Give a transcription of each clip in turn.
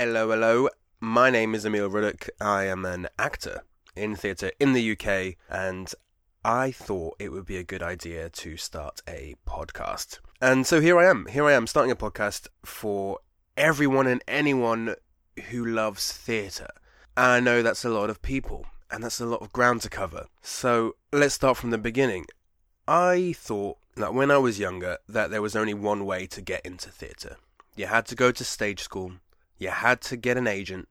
Hello, hello. My name is Emile Ruddock. I am an actor in theatre in the UK, and I thought it would be a good idea to start a podcast. And so here I am. Here I am starting a podcast for everyone and anyone who loves theatre. And I know that's a lot of people, and that's a lot of ground to cover. So let's start from the beginning. I thought that when I was younger that there was only one way to get into theatre. You had to go to stage school, you had to get an agent,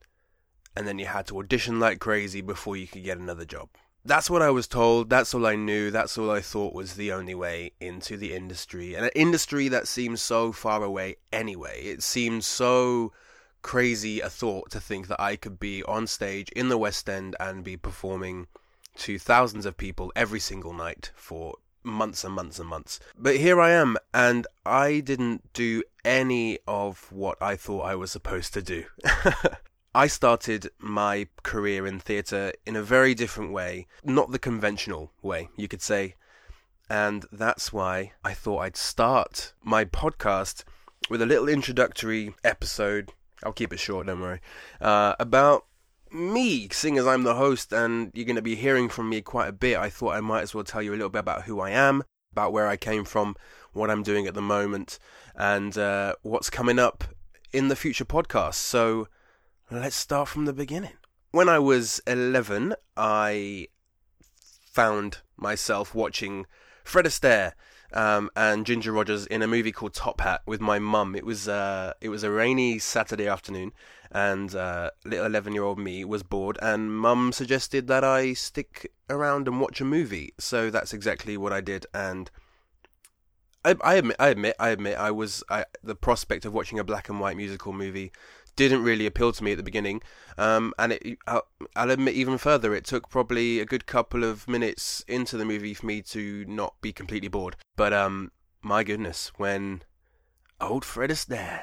and then you had to audition like crazy before you could get another job. That's what I was told, that's all I knew, that's all I thought was the only way into the industry. And an industry that seems so far away anyway. It seems so crazy a thought to think that I could be on stage in the West End and be performing to thousands of people every single night for months and months and months. But here I am, and I didn't do any of what I thought I was supposed to do. I started my career in theatre in a very different way, not the conventional way, you could say. And that's why I thought I'd start my podcast with a little introductory episode. I'll keep it short, don't worry. Uh, about me, seeing as I'm the host and you're going to be hearing from me quite a bit, I thought I might as well tell you a little bit about who I am, about where I came from, what I'm doing at the moment, and uh, what's coming up in the future podcasts. So let's start from the beginning. When I was 11, I found myself watching Fred Astaire um, and Ginger Rogers in a movie called Top Hat with my mum. It was uh, it was a rainy Saturday afternoon, and uh, little eleven year old me was bored, and mum suggested that I stick around and watch a movie. So that's exactly what I did, and. I, I admit, I admit, I admit, I was I, the prospect of watching a black and white musical movie didn't really appeal to me at the beginning. Um, and it, I'll, I'll, admit even further, it took probably a good couple of minutes into the movie for me to not be completely bored. But um, my goodness, when old Fred Astaire,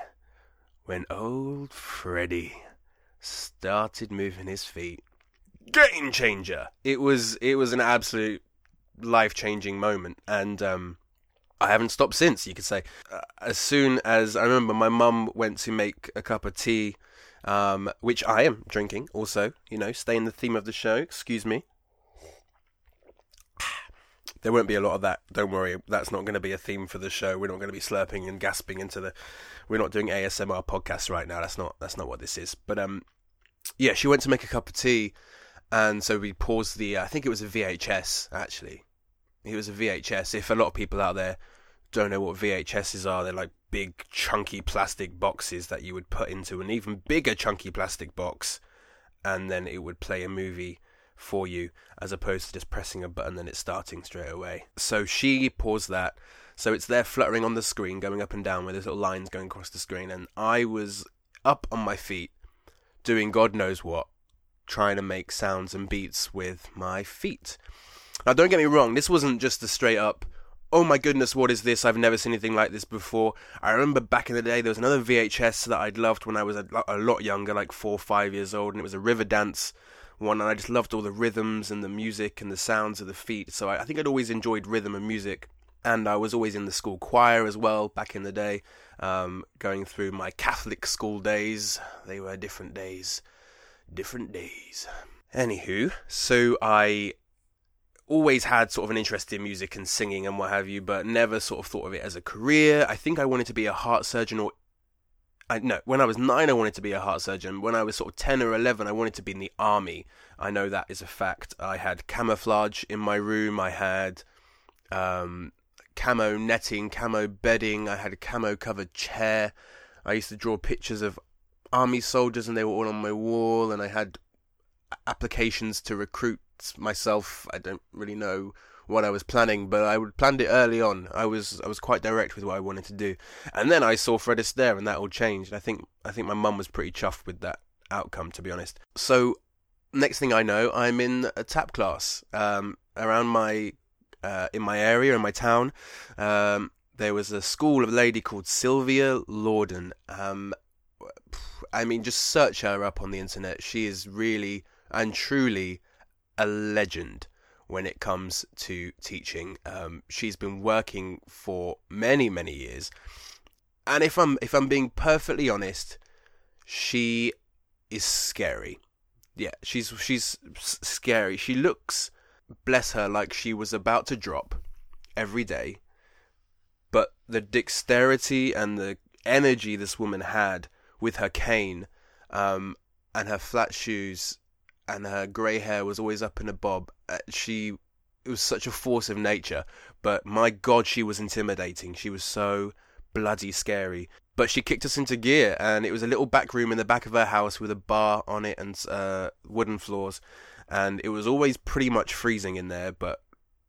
when old Freddy started moving his feet, game changer. It was it was an absolute life changing moment, and um, I haven't stopped since, you could say. Uh, as soon as I remember, my mum went to make a cup of tea, um, which I am drinking also, you know, stay in the theme of the show. Excuse me. There won't be a lot of that. Don't worry. That's not going to be a theme for the show. We're not going to be slurping and gasping into the. We're not doing ASMR podcasts right now. That's not. That's not what this is. But um, yeah, she went to make a cup of tea, and so we paused the. I think it was a VHS actually. It was a VHS. If a lot of people out there don't know what VHSs are, they're like big chunky plastic boxes that you would put into an even bigger chunky plastic box, and then it would play a movie for you as opposed to just pressing a button and it's starting straight away. So she paused that. So it's there fluttering on the screen, going up and down with those little lines going across the screen. And I was up on my feet, doing God knows what, trying to make sounds and beats with my feet. Now, don't get me wrong, this wasn't just a straight up, oh my goodness, what is this? I've never seen anything like this before. I remember back in the day, there was another VHS that I'd loved when I was a, a lot younger, like four or five years old, and it was a Riverdance one, and I just loved all the rhythms and the music and the sounds of the feet. So I, I think I'd always enjoyed rhythm and music. And I was always in the school choir as well back in the day, um, going through my Catholic school days. They were different days. Different days. Anywho, so I always had sort of an interest in music and singing and what have you, but never sort of thought of it as a career. I think I wanted to be a heart surgeon or I no, when I was nine, I wanted to be a heart surgeon. When I was sort of ten or eleven, I wanted to be in the army. I know that is a fact. I had camouflage in my room. I had um, camo netting, camo bedding. I had a camo covered chair. I used to draw pictures of army soldiers, and they were all on my wall. And I had applications to recruit myself. I don't really know what I was planning, but I planned it early on. I was I was quite direct with what I wanted to do, and then I saw Fred Astaire, and that all changed. I think I think my mum was pretty chuffed with that outcome, to be honest. So next thing I know, I'm in a tap class um, around my uh, in my area in my town. Um, there was a school of a lady called Sylvia Lorden. Um, I mean, just search her up on the internet. She is really and truly a legend when it comes to teaching. Um, she's been working for many, many years, and if I'm if I'm being perfectly honest, she is scary. Yeah, she's she's scary. She looks, bless her, like she was about to drop every day. But the dexterity and the energy this woman had with her cane, um, and her flat shoes, and her grey hair was always up in a bob. Uh, she it was such a force of nature, but my god, she was intimidating. She was so bloody scary. But she kicked us into gear, and it was a little back room in the back of her house with a bar on it and uh, wooden floors, and it was always pretty much freezing in there. But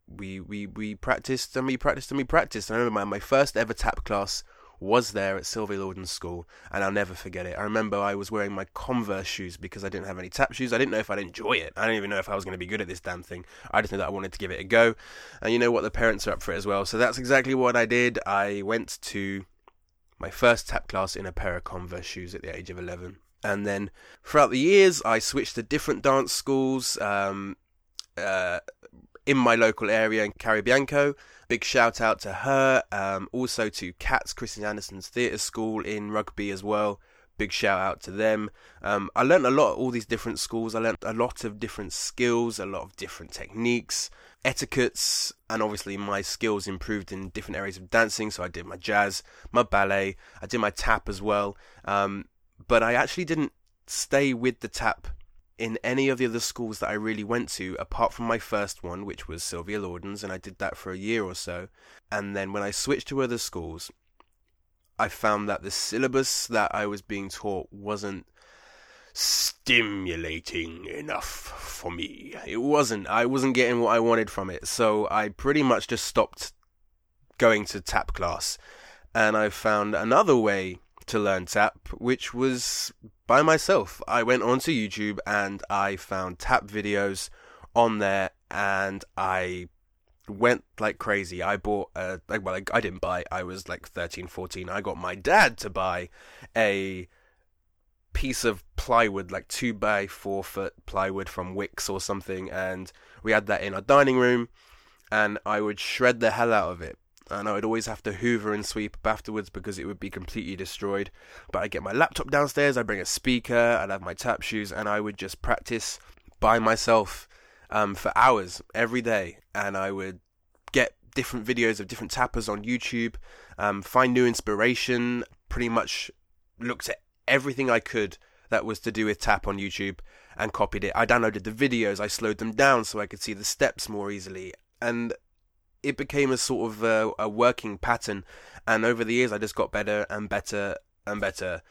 we we we practiced and we practiced and we practiced. I remember my, my first ever tap class was there at Sylvia Lorden School, and I'll never forget it. I remember I was wearing my Converse shoes because I didn't have any tap shoes. I didn't know if I'd enjoy it. I didn't even know if I was going to be good at this damn thing. I just knew that I wanted to give it a go. And you know what? The parents are up for it as well. So that's exactly what I did. I went to my first tap class in a pair of Converse shoes at the age of 11. And then throughout the years, I switched to different dance schools um, uh, in my local area in Caribianco. Big shout out to her. Um, also to Cats, Christian Anderson's theatre school in Rugby as well. Big shout out to them. Um, I learned a lot at all these different schools. I learned a lot of different skills, a lot of different techniques, etiquettes, and obviously my skills improved in different areas of dancing. So I did my jazz, my ballet, I did my tap as well. Um, but I actually didn't stay with the tap in any of the other schools that I really went to, apart from my first one, which was Sylvia Lorden's, and I did that for a year or so. And then when I switched to other schools, I found that the syllabus that I was being taught wasn't stimulating enough for me. It wasn't. I wasn't getting what I wanted from it. So I pretty much just stopped going to tap class. And I found another way to learn tap, which was by myself. I went onto YouTube and I found tap videos on there and I went like crazy. I bought a like well I didn't buy. I was like 13, 14. I got my dad to buy a piece of plywood, like two by four foot plywood from Wickes or something, and we had that in our dining room, and I would shred the hell out of it and I would always have to hoover and sweep up afterwards because it would be completely destroyed. But I'd get my laptop downstairs, I'd bring a speaker, I'd have my tap shoes, and I would just practice by myself um, for hours every day. And I would get different videos of different tappers on YouTube, um, find new inspiration, pretty much looked at everything I could that was to do with tap on YouTube and copied it. I downloaded the videos, I slowed them down so I could see the steps more easily. And it became a sort of a, a working pattern, and over the years I just got better and better and better.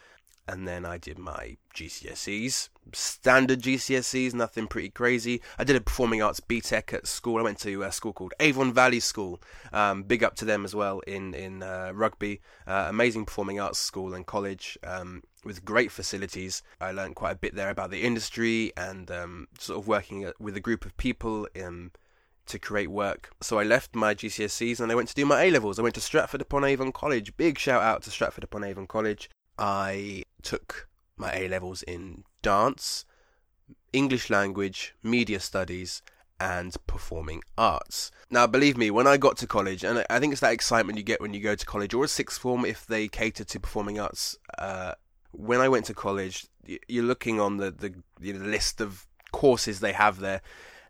And then I did my GCSEs, standard GCSEs, nothing pretty crazy. I did a performing arts BTEC at school. I went to a school called Avon Valley School. Um, big up to them as well in in uh, rugby. Uh, amazing performing arts school and college um, with great facilities. I learned quite a bit there about the industry and um, sort of working with a group of people in to create work. So I left my GCSEs and I went to do my A levels. I went to Stratford upon Avon College. Big shout out to Stratford upon Avon College. I took my A levels in dance, English language, media studies, and performing arts. Now, believe me, when I got to college, and I think it's that excitement you get when you go to college or a sixth form if they cater to performing arts. Uh, when I went to college, you're looking on the, the, the list of courses they have there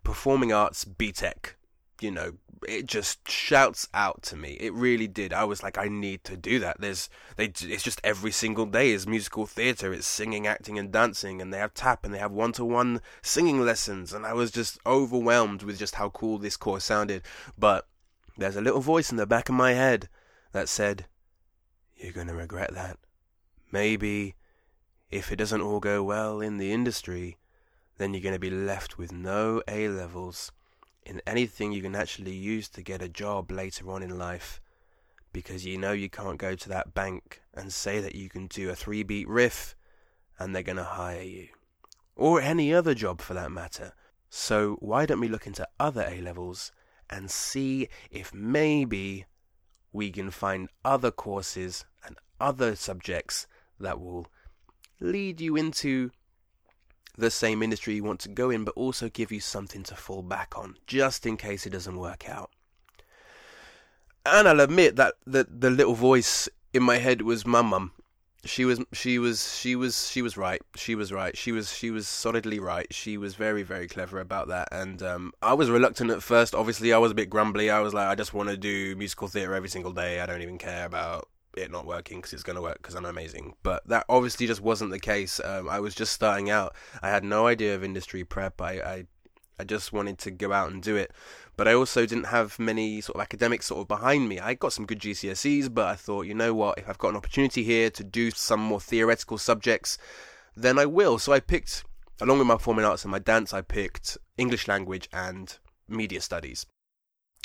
performing arts BTEC. You know, it just shouts out to me. It really did. I was like, I need to do that. There's, they, it's just every single day is musical theatre. It's singing, acting, and dancing, and they have tap and they have one-to-one singing lessons. And I was just overwhelmed with just how cool this course sounded. But there's a little voice in the back of my head that said, "You're gonna regret that. Maybe, if it doesn't all go well in the industry." Then you're going to be left with no A levels in anything you can actually use to get a job later on in life because you know you can't go to that bank and say that you can do a three beat riff and they're going to hire you. Or any other job for that matter. So why don't we look into other A levels and see if maybe we can find other courses and other subjects that will lead you into the same industry you want to go in, but also give you something to fall back on, just in case it doesn't work out. And I'll admit that the, the little voice in my head was my mum. she was she was she was she was right. She was right. She was she was solidly right. She was very very clever about that. And um, i was reluctant at first. Obviously i was a bit grumbly. I was like i just want to do musical theatre every single day. I don't even care about it not working because it's going to work because i'm amazing but that obviously just wasn't the case um, i was just starting out i had no idea of industry prep i, I I just wanted to go out and do it. But I also didn't have many sort of academics sort of behind me. I got some good GCSEs, but I thought, you know what, if I've got an opportunity here to do some more theoretical subjects, then I will. So I picked, along with my performing arts and my dance, I picked English language and media studies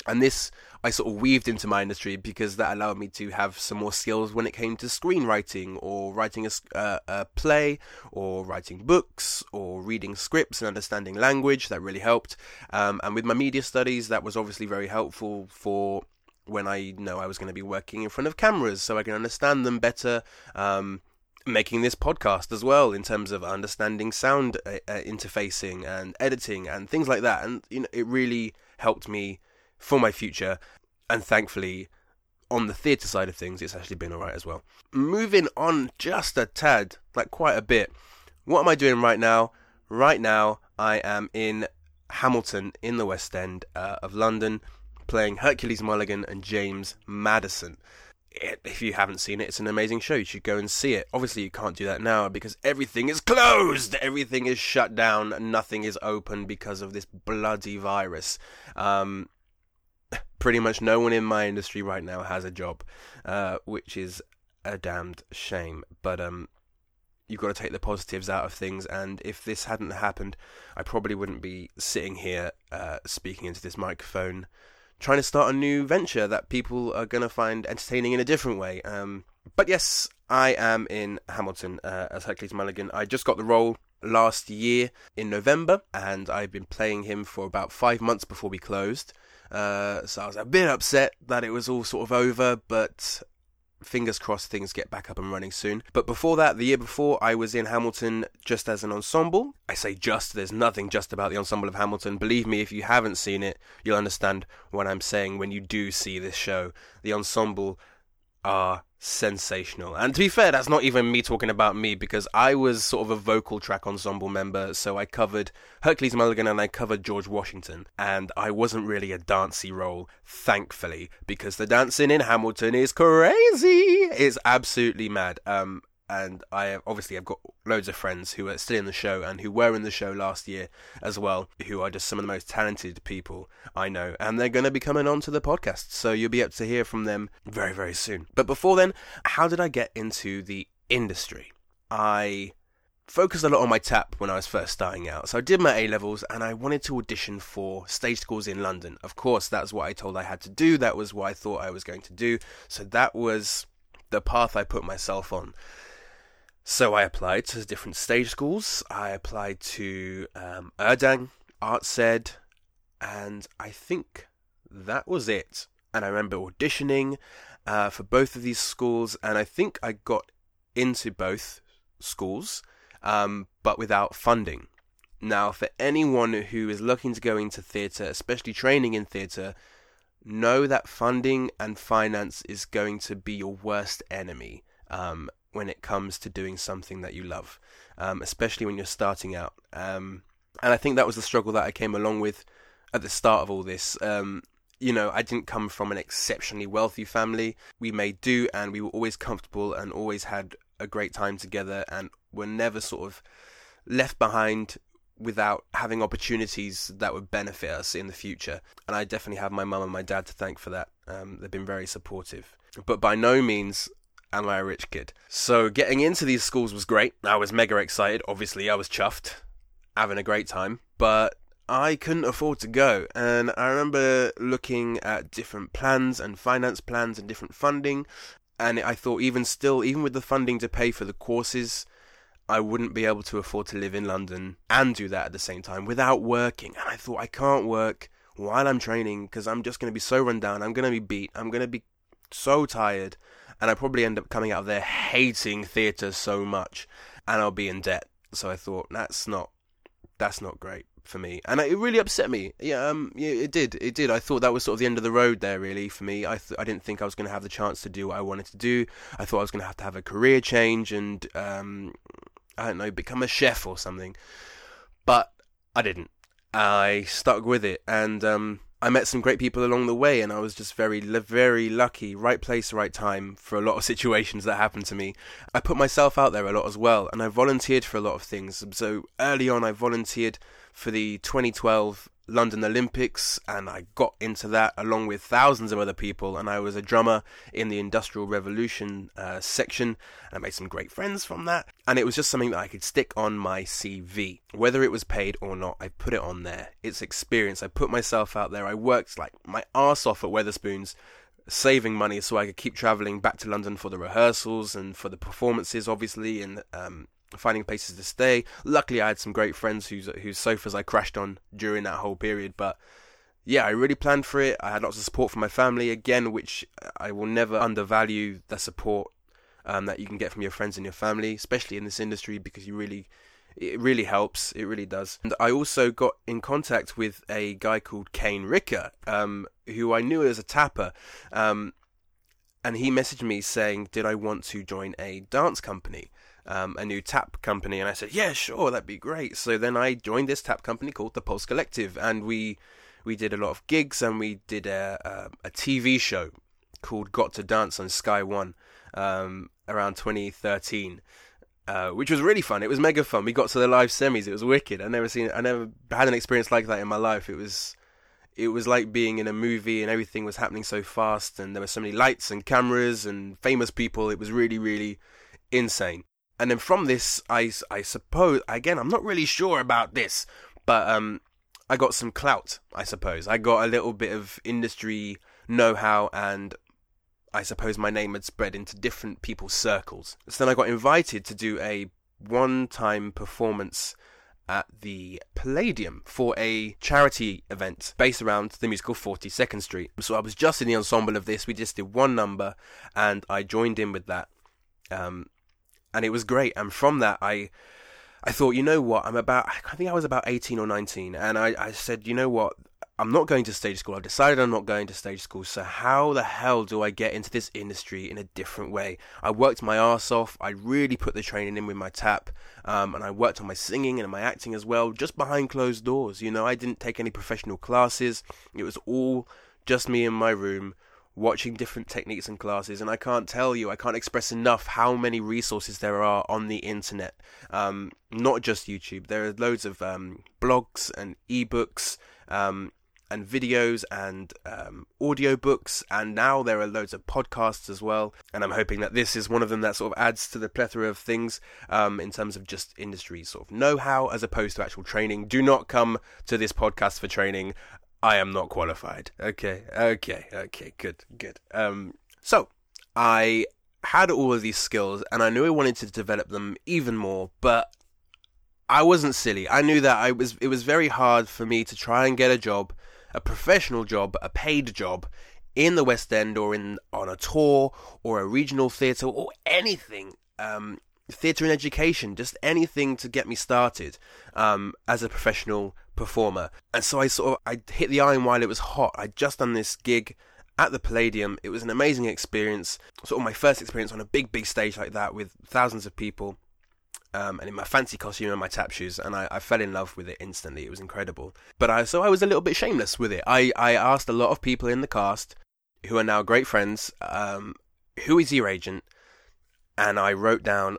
and this I sort of weaved into my industry because that allowed me to have some more skills when it came to screenwriting or writing a, uh, a, play or writing books or reading scripts and understanding language. That really helped. Um, and with my media studies, that was obviously very helpful for when I know I was going to be working in front of cameras so I can understand them better. Um, making this podcast as well in terms of understanding sound uh, uh, interfacing and editing and things like that and you know it really helped me for my future. And thankfully, on the theatre side of things, it's actually been alright as well. Moving on just a tad, like quite a bit. What am I doing right now? Right now, I am in Hamilton in the West End uh, of London, playing Hercules Mulligan and James Madison. If you haven't seen it, it's an amazing show. You should go and see it. Obviously, you can't do that now because everything is closed. Everything is shut down. Nothing is open because of this bloody virus. Um, pretty much no one in my industry right now has a job, uh, which is a damned shame. But um, you've got to take the positives out of things. And if this hadn't happened, I probably wouldn't be sitting here uh, speaking into this microphone, trying to start a new venture that people are going to find entertaining in a different way. Um, but yes, I am in Hamilton uh, as Hercules Mulligan. I just got the role last year in November, and I've been playing him for about five months before we closed. Uh, so I was a bit upset that it was all sort of over, but fingers crossed things get back up and running soon. But before that, the year before, I was in Hamilton just as an ensemble. I say just, there's nothing just about the ensemble of Hamilton. Believe me, if you haven't seen it, you'll understand what I'm saying when you do see this show. The ensemble are sensational. And to be fair, that's not even me talking about me because I was sort of a vocal track ensemble member, so I covered Hercules Mulligan and I covered George Washington. And I wasn't really a dancey role, thankfully, because the dancing in Hamilton is crazy. It's absolutely mad. Um, and I obviously have got loads of friends who are still in the show and who were in the show last year as well, who are just some of the most talented people I know, and they're going to be coming on to the podcast, so you'll be able to hear from them very very soon. But before then, how did I get into the industry? I focused a lot on my tap when I was first starting out. So I did my A levels and I wanted to audition for stage schools in London. Of course, that's what I told I had to do. That was what I thought I was going to do. So that was the path I put myself on. So I applied to different stage schools. I applied to um, Urdang, Artsed, and I think that was it. And I remember auditioning uh, for both of these schools, and I think I got into both schools, um, but without funding. Now, for anyone who is looking to go into theatre, especially training in theatre, know that funding and finance is going to be your worst enemy. Um, when it comes to doing something that you love, um, especially when you're starting out. Um, and I think that was the struggle that I came along with at the start of all this. Um, you know, I didn't come from an exceptionally wealthy family. We made do and we were always comfortable and always had a great time together and were never sort of left behind without having opportunities that would benefit us in the future. And I definitely have my mum and my dad to thank for that. Um, they've been very supportive. But by no means am I a rich kid? So getting into these schools was great. I was mega excited. Obviously, I was chuffed, having a great time. But I couldn't afford to go. And I remember looking at different plans and finance plans and different funding. And I thought, even still, even with the funding to pay for the courses, I wouldn't be able to afford to live in London and do that at the same time without working. And I thought, I can't work while I'm training because I'm just going to be so run down. I'm going to be beat. I'm going to be so tired and I probably end up coming out of there hating theatre so much, and I'll be in debt. So I thought that's not that's not great for me, and it really upset me. Yeah, um, yeah, it did, it did. I thought that was sort of the end of the road there, really, for me. I th- I didn't think I was going to have the chance to do what I wanted to do. I thought I was going to have to have a career change and um, I don't know, become a chef or something. But I didn't. I stuck with it, and um, I met some great people along the way, and I was just very, very lucky. Right place, right time for a lot of situations that happened to me. I put myself out there a lot as well, and I volunteered for a lot of things. So early on, I volunteered for the 2012 London Olympics, and I got into that along with thousands of other people. And I was a drummer in the Industrial Revolution uh, section, and I made some great friends from that. And it was just something that I could stick on my CV, whether it was paid or not. I put it on there. It's experience. I put myself out there. I worked like my ass off at Wetherspoons saving money so I could keep traveling back to London for the rehearsals and for the performances, obviously, and um, finding places to stay. Luckily, I had some great friends whose whose sofas I crashed on during that whole period. But yeah, I really planned for it. I had lots of support from my family again, which I will never undervalue the support um, that you can get from your friends and your family, especially in this industry, because you really it really helps. It really does. And I also got in contact with a guy called Kane Ricker, um, who I knew as a tapper. Um, and he messaged me saying, Did I want to join a dance company? Um, a new tap company, and I said, "Yeah, sure, that'd be great." So then I joined this tap company called the Pulse Collective, and we we did a lot of gigs, and we did a a, a TV show called Got to Dance on Sky One um, around 2013. Uh, which was really fun. It was mega fun. We got to the live semis. It was wicked. I never seen. I never had an experience like that in my life. It was, it was like being in a movie, and everything was happening so fast, and there were so many lights and cameras and famous people. It was really, really insane and then from this, I, I suppose again, I'm not really sure about this, but um, I got some clout. I suppose I got a little bit of industry know-how, and I suppose my name had spread into different people's circles. So then I got invited to do a one-time performance at the Palladium for a charity event based around the musical 42nd Street. So I was just in the ensemble of this. We just did one number, and I joined in with that. Um, and it was great. And from that, I I thought, you know what, I'm about, I think I was about 18 or 19, and I, I said, you know what, I'm not going to stage school. I've decided I'm not going to stage school. So how the hell do I get into this industry in a different way? I worked my ass off. I really put the training in with my tap, um, and I worked on my singing and my acting as well, just behind closed doors. You know, I didn't take any professional classes. It was all just me in my room watching different techniques and classes, and I can't tell you, I can't express enough how many resources there are on the internet. Um, not just YouTube. There are loads of um, blogs and ebooks. Um, and videos and um, audiobooks, and now there are loads of podcasts as well. And I'm hoping that this is one of them that sort of adds to the plethora of things um, in terms of just industry sort of know how as opposed to actual training. Do not come to this podcast for training. I am not qualified. Okay, okay, okay, good, good. Um, so I had all of these skills, and I knew I wanted to develop them even more, but I wasn't silly. I knew that I was. It was very hard for me to try and get a job, a professional job, a paid job in the West End or in on a tour or a regional theatre or anything. Um, theatre and education, just anything to get me started um, as a professional performer. And so I sort of I hit the iron while it was hot. I'd just done this gig at the Palladium. It was an amazing experience. Sort of my first experience on a big, big stage like that with thousands of people. Um, and in my fancy costume and my tap shoes, and I, I, fell in love with it instantly. It was incredible. But I so I was a little bit shameless with it. I, I asked a lot of people in the cast, who are now great friends, um, who is your agent, and I wrote down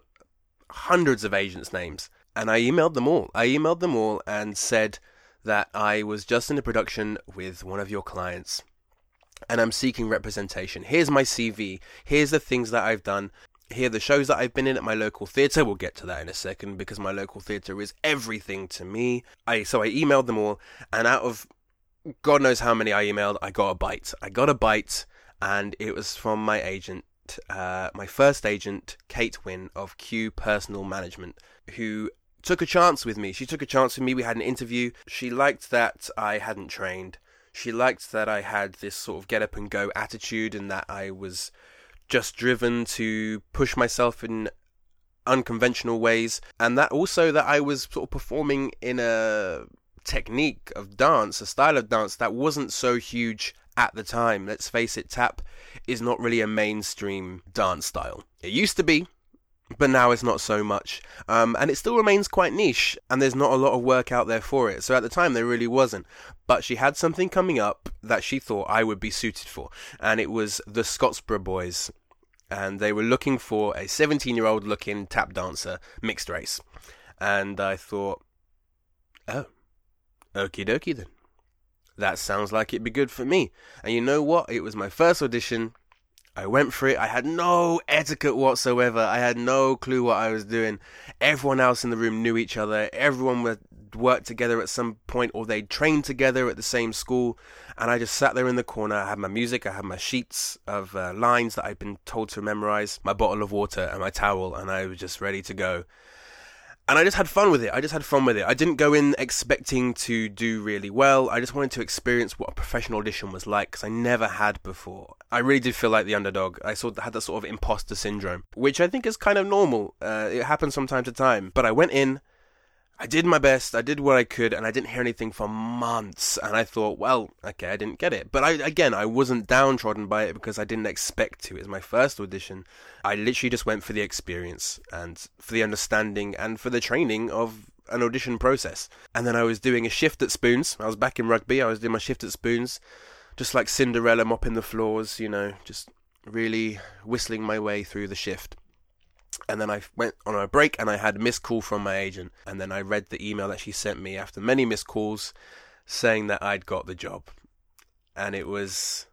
hundreds of agents' names, and I emailed them all. I emailed them all and said, that I was just in a production with one of your clients and I'm seeking representation. Here's my CV. Here's the things that I've done. Here are the shows that I've been in at my local theatre. We'll get to that in a second because my local theatre is everything to me. I so I emailed them all, and out of God knows how many I emailed, I got a bite. I got a bite, and it was from my agent, uh, my first agent, Kate Wynn of Q Personal Management, who took a chance with me. She took a chance with me. We had an interview. She liked that I hadn't trained. She liked that I had this sort of get up and go attitude and that I was just driven to push myself in unconventional ways, and that also that I was sort of performing in a technique of dance, a style of dance that wasn't so huge at the time. Let's face it, tap is not really a mainstream dance style. It used to be, but now it's not so much. Um, and it still remains quite niche, and there's not a lot of work out there for it. So at the time, there really wasn't. But she had something coming up that she thought I would be suited for, and it was the Scottsboro Boys. And they were looking for a 17 year old looking tap dancer, mixed race. And I thought, oh, okie dokie then. That sounds like it'd be good for me. And you know what? It was my first audition I went for it. I had no etiquette whatsoever. I had no clue what I was doing. Everyone else in the room knew each other. Everyone would work together at some point or they'd trained together at the same school. And I just sat there in the corner. I had my music, I had my sheets of uh, lines that I'd been told to memorize, my bottle of water, and my towel, and I was just ready to go and I just had fun with it. I just had fun with it. I didn't go in expecting to do really well. I just wanted to experience what a professional audition was like because I never had before. I really did feel like the underdog. I sort of had that sort of imposter syndrome, which I think is kind of normal. Uh, it happens from time to time. But I went in. I did my best, I did what I could, and I didn't hear anything for months. And I thought, well, okay, I didn't get it. But I, again, I wasn't downtrodden by it because I didn't expect to. It was my first audition. I literally just went for the experience and for the understanding and for the training of an audition process. And then I was doing a shift at Spoons. I was back in rugby, I was doing my shift at Spoons, just like Cinderella mopping the floors, you know, just really whistling my way through the shift and then I went on a break and I had a missed call from my agent. And then I read the email that she sent me after many missed calls saying that I'd got the job. And it was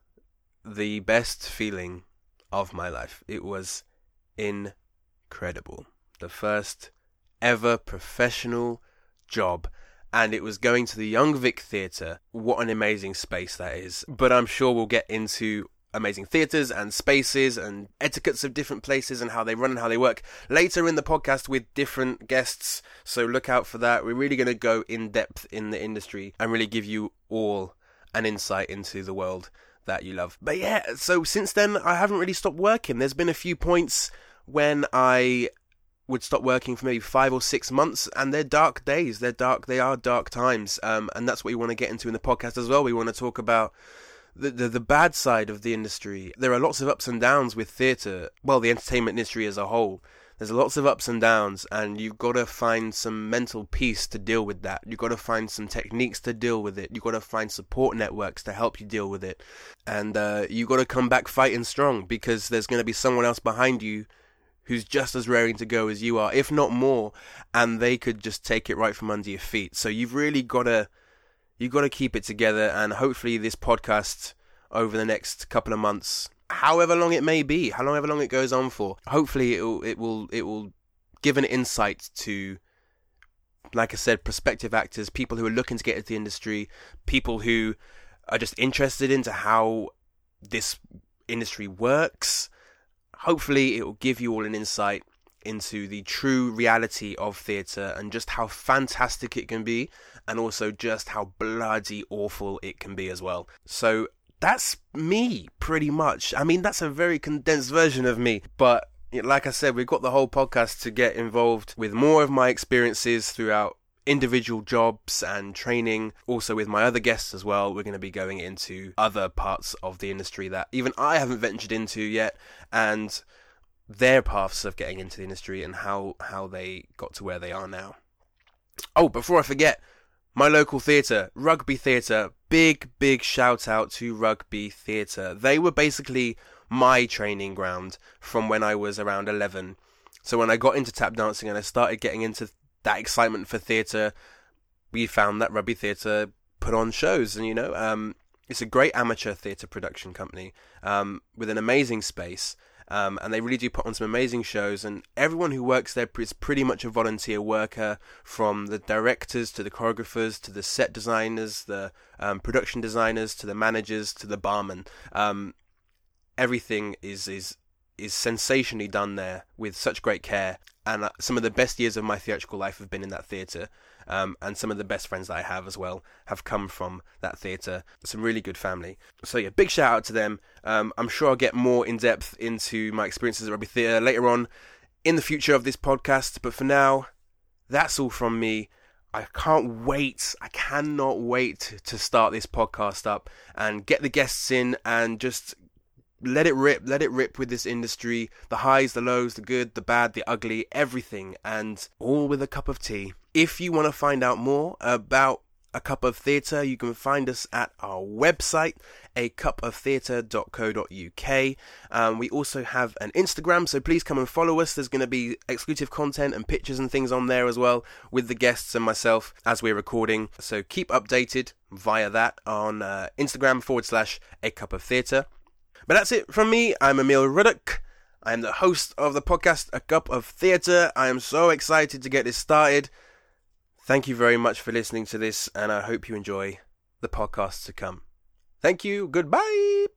the best feeling of my life. It was incredible. The first ever professional job. And it was going to the Young Vic Theatre. What an amazing space that is. But I'm sure we'll get into amazing theatres and spaces and etiquettes of different places and how they run and how they work later in the podcast with different guests. So look out for that. We're really going to go in depth in the industry and really give you all an insight into the world that you love. But yeah, so since then, I haven't really stopped working. There's been a few points when I would stop working for maybe five or six months, and they're dark days. They're dark. They are dark times, um, and that's what we want to get into in the podcast as well. We want to talk about the, the, the bad side of the industry. There are lots of ups and downs with theatre. Well, the entertainment industry as a whole. There's lots of ups and downs, and you've got to find some mental peace to deal with that. You've got to find some techniques to deal with it. You've got to find support networks to help you deal with it. And uh, you've got to come back fighting strong because there's going to be someone else behind you who's just as raring to go as you are, if not more, and they could just take it right from under your feet. So you've really got to you've got to keep it together, and hopefully, this podcast over the next couple of months, however long it may be, however long it goes on for, hopefully, it will it will it will give an insight to like I said, prospective actors, people who are looking to get into the industry, people who are just interested into how this industry works. Hopefully, it will give you all an insight into the true reality of theatre and just how fantastic it can be, and also just how bloody awful it can be as well. So that's me, pretty much. I mean, that's a very condensed version of me, but like I said, we've got the whole podcast to get involved with more of my experiences throughout individual jobs and training. Also, with my other guests as well, we're going to be going into other parts of the industry that even I haven't ventured into yet, and their paths of getting into the industry and how how they got to where they are now. Oh, before I forget, my local theatre, Rugby Theatre, big big shout out to Rugby Theatre. They were basically my training ground from when I was around 11. So when I got into tap dancing and I started getting into that excitement for theatre, we found that Rugby Theatre put on shows and you know um, it's a great amateur theatre production company um, with an amazing space um, and they really do put on some amazing shows. And everyone who works there is pretty much a volunteer worker, from the directors to the choreographers to the set designers, the um, production designers to the managers to the barman. Um, everything is is is sensationally done there with such great care. And uh, some of the best years of my theatrical life have been in that theatre. Um, and some of the best friends that I have as well have come from that theatre. Some really good family. So yeah, big shout out to them. Um, I'm sure I'll get more in depth into my experiences at rugby theatre later on in the future of this podcast. But for now, that's all from me. I can't wait. I cannot wait to start this podcast up and get the guests in and just let it rip, let it rip with this industry. The highs, the lows, the good, the bad, the ugly, everything, and all with a cup of tea. If you want to find out more about a Cup of Theatre. You can find us at our website, a acupoftheatre.co.uk. Um, we also have an Instagram, so please come and follow us. There's going to be exclusive content and pictures and things on there as well with the guests and myself as we're recording. So keep updated via that on uh, Instagram forward slash a cup of theatre. But that's it from me. I'm Emile Ruddock. I am the host of the podcast A Cup of Theatre. I am so excited to get this started. Thank you very much for listening to this, and I hope you enjoy the podcasts to come. Thank you. Goodbye.